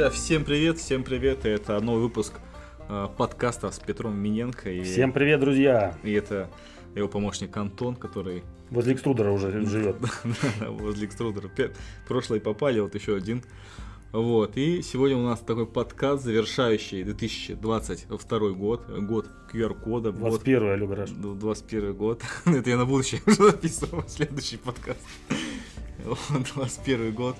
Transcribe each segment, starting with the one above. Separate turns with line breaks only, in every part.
Друзья, всем привет, всем привет. Это новый выпуск э, подкаста с Петром Миненко.
И, всем привет, друзья.
И это его помощник Антон, который...
Возле экструдера уже живет.
Возле экструдера. Прошлый попали, вот еще один. Вот, и сегодня у нас такой подкаст, завершающий 2022 год, год QR-кода.
21 год, Любераш.
21 год. Это я на будущее уже записывал, следующий подкаст. 21 год.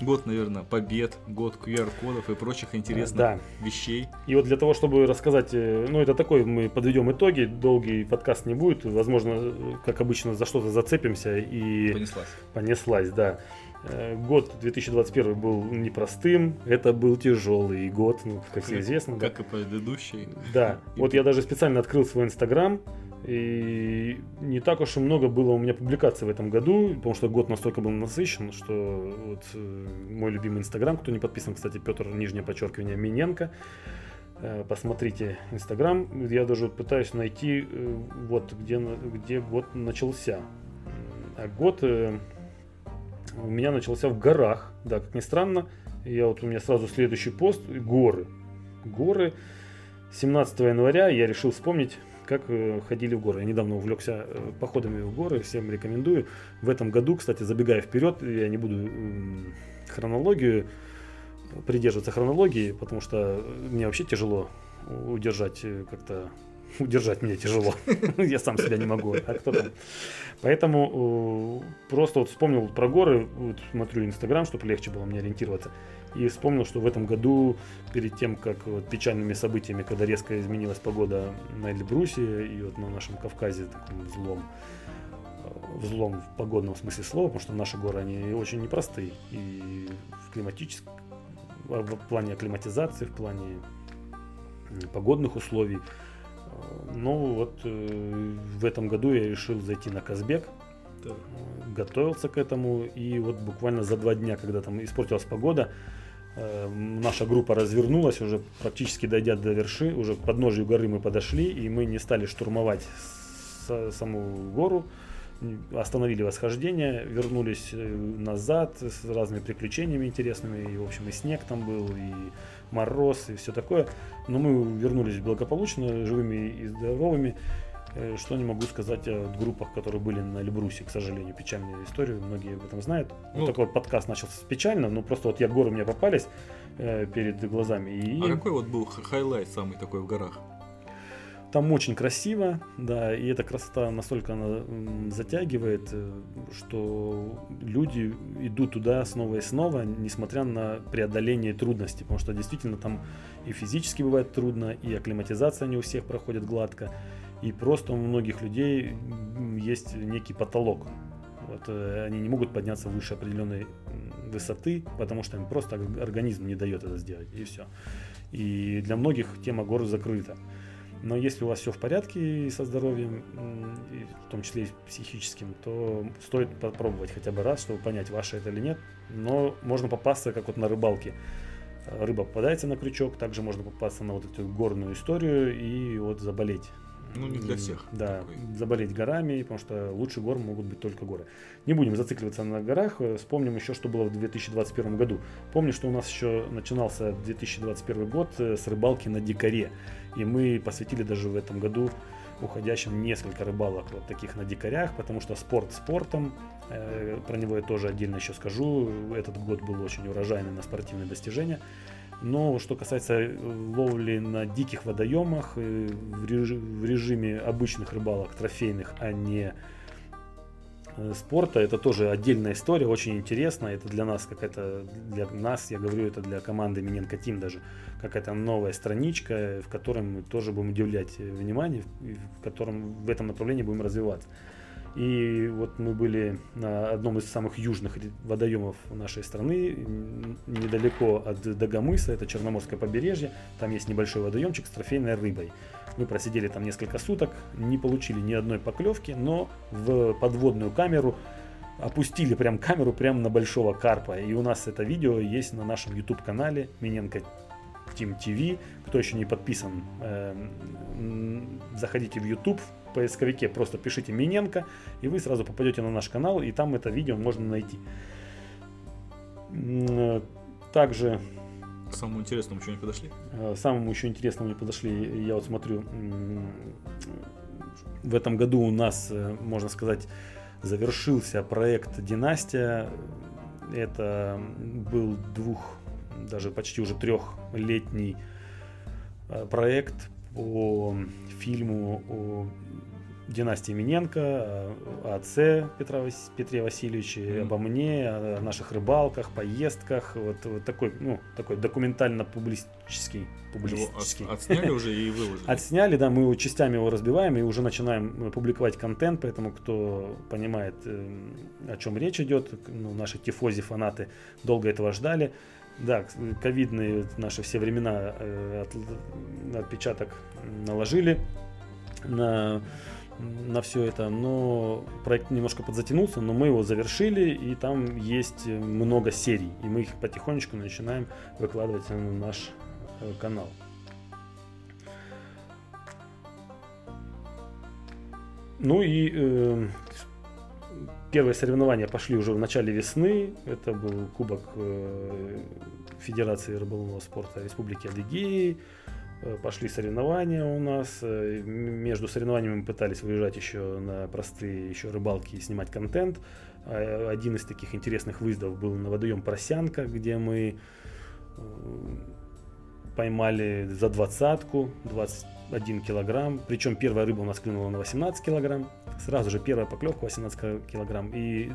Год, наверное, побед, год QR-кодов и прочих интересных да. вещей.
И вот для того, чтобы рассказать, э, ну это такой, мы подведем итоги, долгий подкаст не будет, возможно, как обычно, за что-то зацепимся и...
Понеслась.
Понеслась, да. Э, год 2021 был непростым, это был тяжелый год, ну, как всем известно.
Как да. и предыдущий.
Да, и... вот я даже специально открыл свой инстаграм, и не так уж и много было у меня публикаций в этом году, потому что год настолько был насыщен, что вот э, мой любимый инстаграм, кто не подписан, кстати, Петр, нижнее подчеркивание, Миненко, э, посмотрите инстаграм, я даже пытаюсь найти вот где, где год начался. А год у меня начался в горах. Да, как ни странно, я вот у меня сразу следующий пост горы. Горы. 17 января я решил вспомнить, как э, ходили в горы. Я недавно увлекся э, походами в горы, всем рекомендую. В этом году, кстати, забегая вперед, я не буду хронологию придерживаться хронологии, потому что мне вообще тяжело удержать э, как-то удержать меня тяжело. Я сам себя не могу. А кто там? Поэтому э, просто вот вспомнил про горы, вот смотрю Инстаграм, чтобы легче было мне ориентироваться. И вспомнил, что в этом году, перед тем, как вот, печальными событиями, когда резко изменилась погода на Эльбрусе и вот на нашем Кавказе, таком взлом, э, взлом в погодном смысле слова, потому что наши горы, они очень непростые. И в климатическом, в плане акклиматизации, в плане погодных условий. Ну вот э, в этом году я решил зайти на Казбек, да. готовился к этому. И вот буквально за два дня, когда там испортилась погода, э, наша группа развернулась, уже практически дойдя до верши, уже к подножию горы мы подошли и мы не стали штурмовать саму гору, остановили восхождение, вернулись э, назад с разными приключениями интересными, и в общем и снег там был, и мороз и все такое. Но мы вернулись благополучно, живыми и здоровыми. Э, что не могу сказать о группах, которые были на Эльбрусе, к сожалению, печальную историю, многие об этом знают. Ну, вот такой вот подкаст начался печально, но просто вот я горы у меня попались э, перед глазами. И...
А какой вот был highlight самый такой в горах?
Там очень красиво, да, и эта красота настолько она затягивает, э, что люди идут туда снова и снова, несмотря на преодоление трудностей, потому что действительно там и физически бывает трудно, и акклиматизация не у всех проходит гладко, и просто у многих людей есть некий потолок. Вот, э, они не могут подняться выше определенной высоты, потому что им просто организм не дает это сделать, и все. И для многих тема гор закрыта. Но если у вас все в порядке со здоровьем, в том числе и психическим, то стоит попробовать хотя бы раз, чтобы понять, ваше это или нет. Но можно попасться, как вот на рыбалке. Рыба попадается на крючок, также можно попасться на вот эту горную историю и вот заболеть.
Ну, не для всех.
Да, такой. заболеть горами, потому что лучше гор могут быть только горы. Не будем зацикливаться на горах, вспомним еще, что было в 2021 году. Помню, что у нас еще начинался 2021 год э, с рыбалки на дикаре. И мы посвятили даже в этом году уходящим несколько рыбалок вот таких на дикарях, потому что спорт спортом, э, про него я тоже отдельно еще скажу. Этот год был очень урожайный на спортивные достижения. Но что касается э, ловли на диких водоемах, э, в режиме обычных рыбалок, трофейных, а не э, спорта, это тоже отдельная история, очень интересная. Это для нас какая-то, для нас, я говорю, это для команды Миненко Тим даже, какая-то новая страничка, в которой мы тоже будем удивлять внимание, в котором в этом направлении будем развиваться. И вот мы были на одном из самых южных водоемов нашей страны, недалеко от Дагомыса, это Черноморское побережье. Там есть небольшой водоемчик с трофейной рыбой. Мы просидели там несколько суток, не получили ни одной поклевки, но в подводную камеру опустили прям камеру прямо на большого карпа. И у нас это видео есть на нашем YouTube канале Миненко Team TV. Кто еще не подписан, эм, заходите в YouTube, в поисковике просто пишите Миненко, и вы сразу попадете на наш канал, и там это видео можно найти. Также
К самому интересному еще не подошли?
Э, самому еще интересному не подошли. Я вот смотрю, в этом году у нас, э, можно сказать, завершился проект «Династия». Это был двух, даже почти уже трехлетний э, проект по фильму о династии Миненко, о отце Петра, Петре Васильевиче, mm-hmm. обо мне, о наших рыбалках, поездках. Вот, вот такой, ну, такой документально-публистический.
Публистический. От, отсняли уже и выложили?
Отсняли, да, мы частями его разбиваем и уже начинаем публиковать контент, поэтому кто понимает, э, о чем речь идет, ну, наши тифози, фанаты долго этого ждали. Да, ковидные наши все времена э, от, отпечаток наложили на на все это, но проект немножко подзатянулся, но мы его завершили, и там есть много серий, и мы их потихонечку начинаем выкладывать на наш э, канал. Ну и э, первые соревнования пошли уже в начале весны. Это был Кубок э, Федерации рыболовного спорта Республики Адыгеи. Э, пошли соревнования у нас. Э, между соревнованиями мы пытались выезжать еще на простые еще рыбалки и снимать контент. Один из таких интересных выездов был на водоем Просянка, где мы поймали за двадцатку, 21 килограмм. Причем первая рыба у нас клюнула на 18 килограмм. Сразу же первая поклевка 18 килограмм. И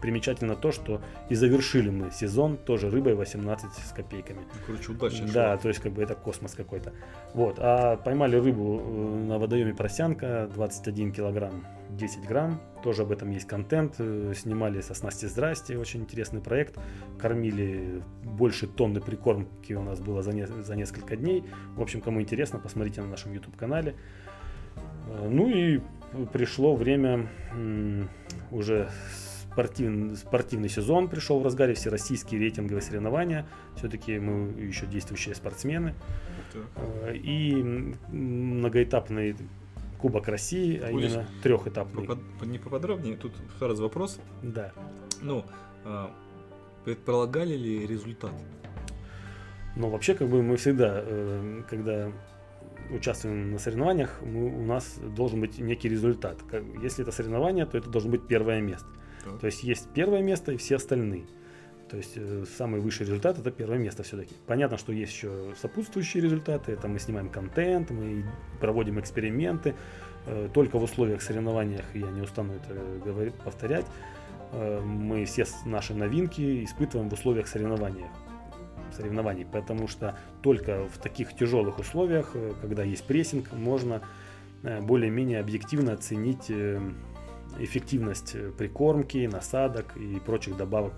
примечательно то, что и завершили мы сезон тоже рыбой 18 с копейками.
Ну, короче, удача.
Да, то есть как бы это космос какой-то. Вот, а поймали рыбу э, на водоеме Просянка 21 килограмм 10 грамм. Тоже об этом есть контент. Э, снимали со снасти «Здрасте». Очень интересный проект. Кормили больше тонны прикормки у нас было за, не, за несколько дней. В общем, кому интересно, посмотрите на нашем YouTube-канале. Э, ну и пришло время уже спортивный, спортивный сезон пришел в разгаре, все российские рейтинговые соревнования. Все-таки мы еще действующие спортсмены. Э, и многоэтапный Кубок России, а Будешь именно трехэтапный. Попод...
Не поподробнее, тут сразу вопрос.
Да.
Ну, а, предполагали ли результат?
Ну, вообще, как бы мы всегда, э, когда участвуем на соревнованиях, мы, у нас должен быть некий результат. Если это соревнование, то это должен быть первое место. То есть есть первое место и все остальные. То есть э, самый высший результат это первое место все-таки. Понятно, что есть еще сопутствующие результаты. Это мы снимаем контент, мы проводим эксперименты. Э, только в условиях соревнованиях, я не устану это говорить, повторять, э, мы все наши новинки испытываем в условиях соревнований соревнований, потому что только в таких тяжелых условиях, когда есть прессинг, можно более-менее объективно оценить эффективность э, прикормки, насадок и прочих добавок,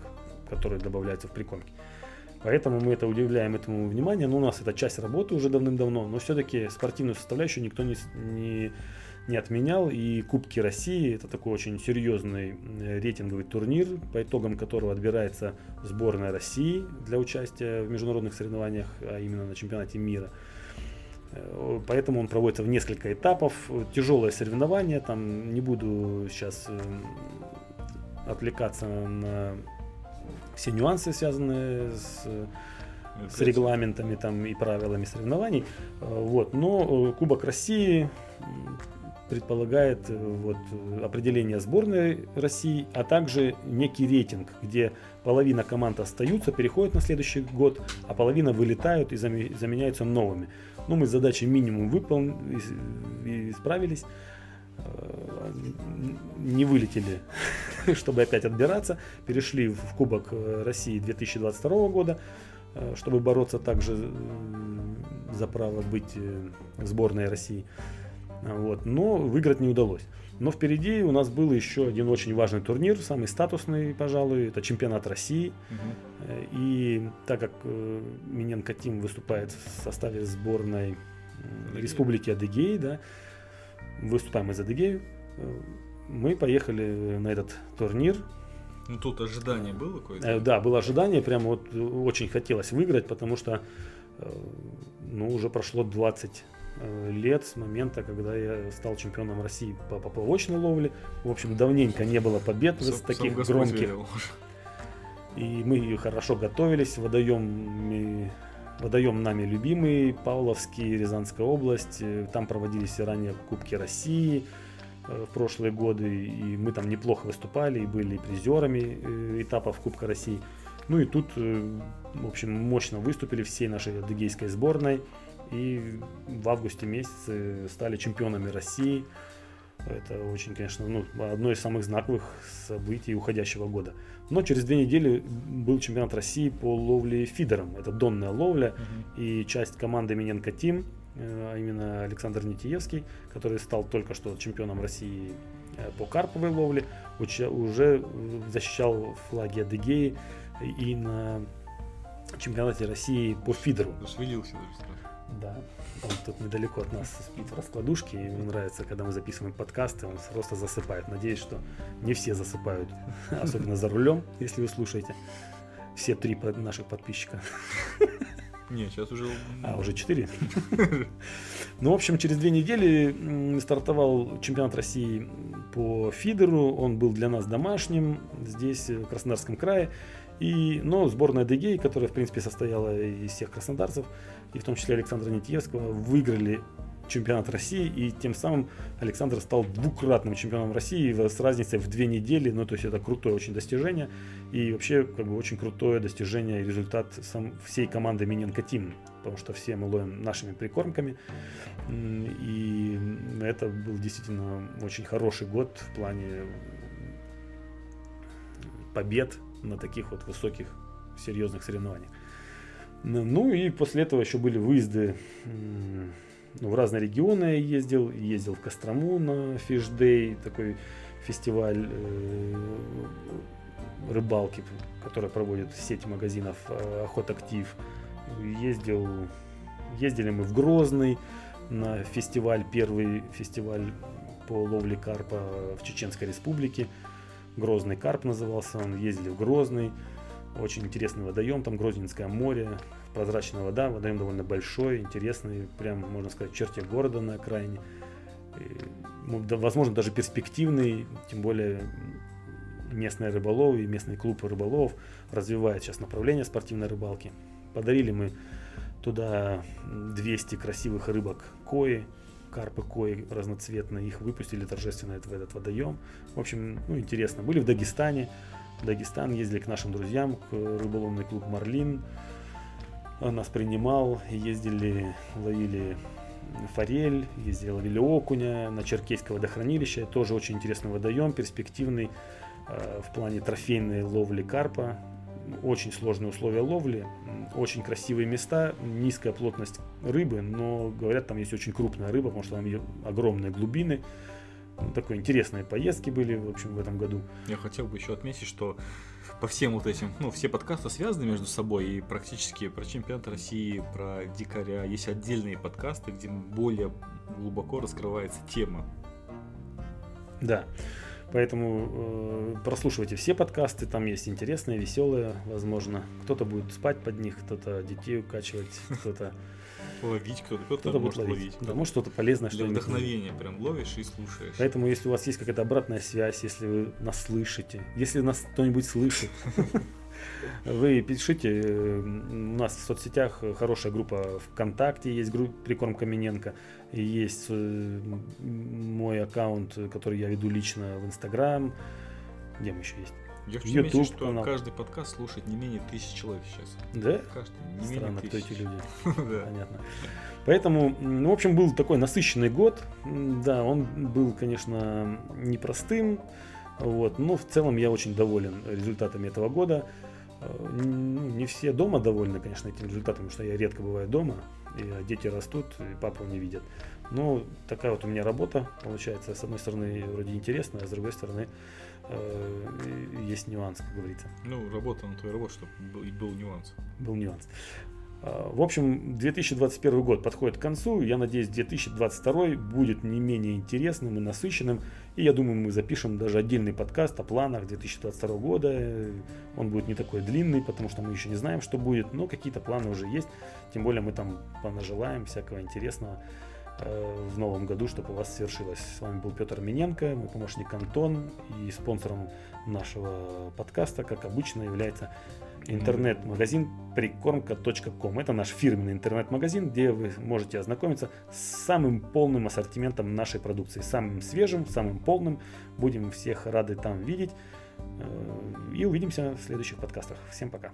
которые добавляются в прикормки. Поэтому мы это удивляем этому внимание. Но у нас это часть работы уже давным-давно, но все-таки спортивную составляющую никто не, не, не отменял. И Кубки России это такой очень серьезный э, рейтинговый турнир, по итогам которого отбирается сборная России для участия в международных соревнованиях, а именно на чемпионате мира. Э, поэтому он проводится в несколько этапов. Тяжелое соревнование, там не буду сейчас э, отвлекаться на все нюансы, связанные с, с регламентами там, и правилами соревнований. Э, вот. Но Кубок России предполагает вот, определение сборной России, а также некий рейтинг, где половина команд остаются, переходят на следующий год, а половина вылетают и заменяются новыми. Ну, мы задачи минимум выполнили справились. Э, не вылетели, чтобы опять отбираться. Перешли в Кубок э, России 2022 года, э, чтобы бороться также за право быть сборной России. Вот. Но выиграть не удалось. Но впереди у нас был еще один очень важный турнир, самый статусный, пожалуй, это чемпионат России. Угу. И так как э, Миненко Тим выступает в составе сборной Адыгея. Республики Адыгей, да, выступаем из Адыгеи, э, мы поехали на этот турнир.
Ну тут ожидание было какое-то?
Э, да, было ожидание, прямо вот очень хотелось выиграть, потому что ну, уже прошло 20 Э, лет с момента, когда я стал чемпионом России по поплавочной ловле. В общем, давненько не было побед сам, таких сам громких. И мы хорошо готовились, водоем Водоем нами любимый, Павловский, Рязанская область. Э, там проводились ранее Кубки России э, в прошлые годы, и мы там неплохо выступали, и были призерами э, этапов Кубка России. Ну и тут, в общем, мощно выступили всей нашей адыгейской сборной, и в августе месяце стали чемпионами России. Это очень, конечно, ну, одно из самых знаковых событий уходящего года. Но через две недели был чемпионат России по ловле фидером. Это донная ловля. Uh-huh. И часть команды Миненко Тим, э, а именно Александр Нитиевский, который стал только что чемпионом России э, по карповой ловле, уже защищал флаги Адыгеи и на чемпионате России по фидеру.
Зашевелился даже
Да. Он тут недалеко от нас спит в раскладушке, и ему нравится, когда мы записываем подкасты, он просто засыпает. Надеюсь, что не все засыпают, особенно за рулем, если вы слушаете. Все три наших подписчика.
Не, сейчас уже...
А, уже четыре? Ну, в общем, через две недели стартовал чемпионат России по фидеру. Он был для нас домашним здесь, в Краснодарском крае. И, но сборная Дегей, которая, в принципе, состояла из всех краснодарцев, и в том числе Александра Нитьевского, выиграли чемпионат России, и тем самым Александр стал двукратным чемпионом России с разницей в две недели, ну то есть это крутое очень достижение, и вообще как бы очень крутое достижение и результат сам, всей команды Миненко Тим, потому что все мы ловим нашими прикормками, и это был действительно очень хороший год в плане побед на таких вот высоких серьезных соревнованиях. Ну и после этого еще были выезды ну, в разные регионы я ездил. Ездил в Кострому на Day, такой фестиваль э, рыбалки, который проводит сеть магазинов э, Охот Актив. Ездил, ездили мы в Грозный на фестиваль, первый фестиваль по ловле карпа в Чеченской Республике. Грозный карп назывался он. Ездили в Грозный. Очень интересный водоем, там Грозненское море, прозрачная вода, водоем довольно большой, интересный, прям, можно сказать, в города на окраине. И, ну, возможно, даже перспективный, тем более местные рыболовы и местный клуб рыболовов развивает сейчас направление спортивной рыбалки. Подарили мы туда 200 красивых рыбок кои, карпы кои разноцветные, их выпустили торжественно в этот водоем. В общем, ну, интересно. Были в Дагестане, в Дагестан, ездили к нашим друзьям, к рыболовный клуб «Марлин». Он нас принимал, ездили, ловили форель, ездили, ловили окуня на Черкейское водохранилище. Тоже очень интересный водоем, перспективный э, в плане трофейной ловли карпа. Очень сложные условия ловли, очень красивые места, низкая плотность рыбы, но говорят, там есть очень крупная рыба, потому что там огромные глубины. Ну, такой интересные поездки были, в общем, в этом году.
Я хотел бы еще отметить, что по всем вот этим, ну, все подкасты связаны между собой, и практически про чемпионат России, про дикаря есть отдельные подкасты, где более глубоко раскрывается тема.
Да. Поэтому э, прослушивайте все подкасты, там есть интересные, веселые, возможно. Кто-то будет спать под них, кто-то детей укачивать, кто-то
ловить, кто-то, кто-то, кто может ловить. ловить.
Да, может что-то полезное, что
вдохновение прям ловишь и слушаешь.
Поэтому, если у вас есть какая-то обратная связь, если вы нас слышите, если нас кто-нибудь слышит, вы пишите, у нас в соцсетях хорошая группа ВКонтакте, есть группа Прикорм Камененко, есть э, мой аккаунт, который я веду лично в Инстаграм, где мы еще есть?
Я хочу YouTube заметить, что канал. каждый подкаст слушает не менее тысячи человек сейчас.
Да? Каждый, не Странно, менее кто эти люди. Понятно. Поэтому, ну, в общем, был такой насыщенный год. Да, он был, конечно, непростым. Вот, но в целом я очень доволен результатами этого года. Э, ну, не все дома довольны, конечно, этим результатом, потому что я редко бываю дома, и дети растут, и папу не видят. Но такая вот у меня работа получается. С одной стороны, вроде интересная, а с другой стороны, э, есть нюанс, как говорится.
Ну, работа на твою работу, чтобы был, был нюанс.
Был нюанс. А, в общем, 2021 год подходит к концу. Я надеюсь, 2022 будет не менее интересным и насыщенным. И я думаю, мы запишем даже отдельный подкаст о планах 2022 года. Он будет не такой длинный, потому что мы еще не знаем, что будет. Но какие-то планы уже есть. Тем более мы там понажелаем всякого интересного. Э, в новом году, чтобы у вас свершилось. С вами был Петр Миненко, мой помощник Антон, и спонсором нашего подкаста, как обычно, является интернет-магазин прикормка.ком. Это наш фирменный интернет-магазин, где вы можете ознакомиться с самым полным ассортиментом нашей продукции. Самым свежим, самым полным. Будем всех рады там видеть. Э, и увидимся в следующих подкастах. Всем пока.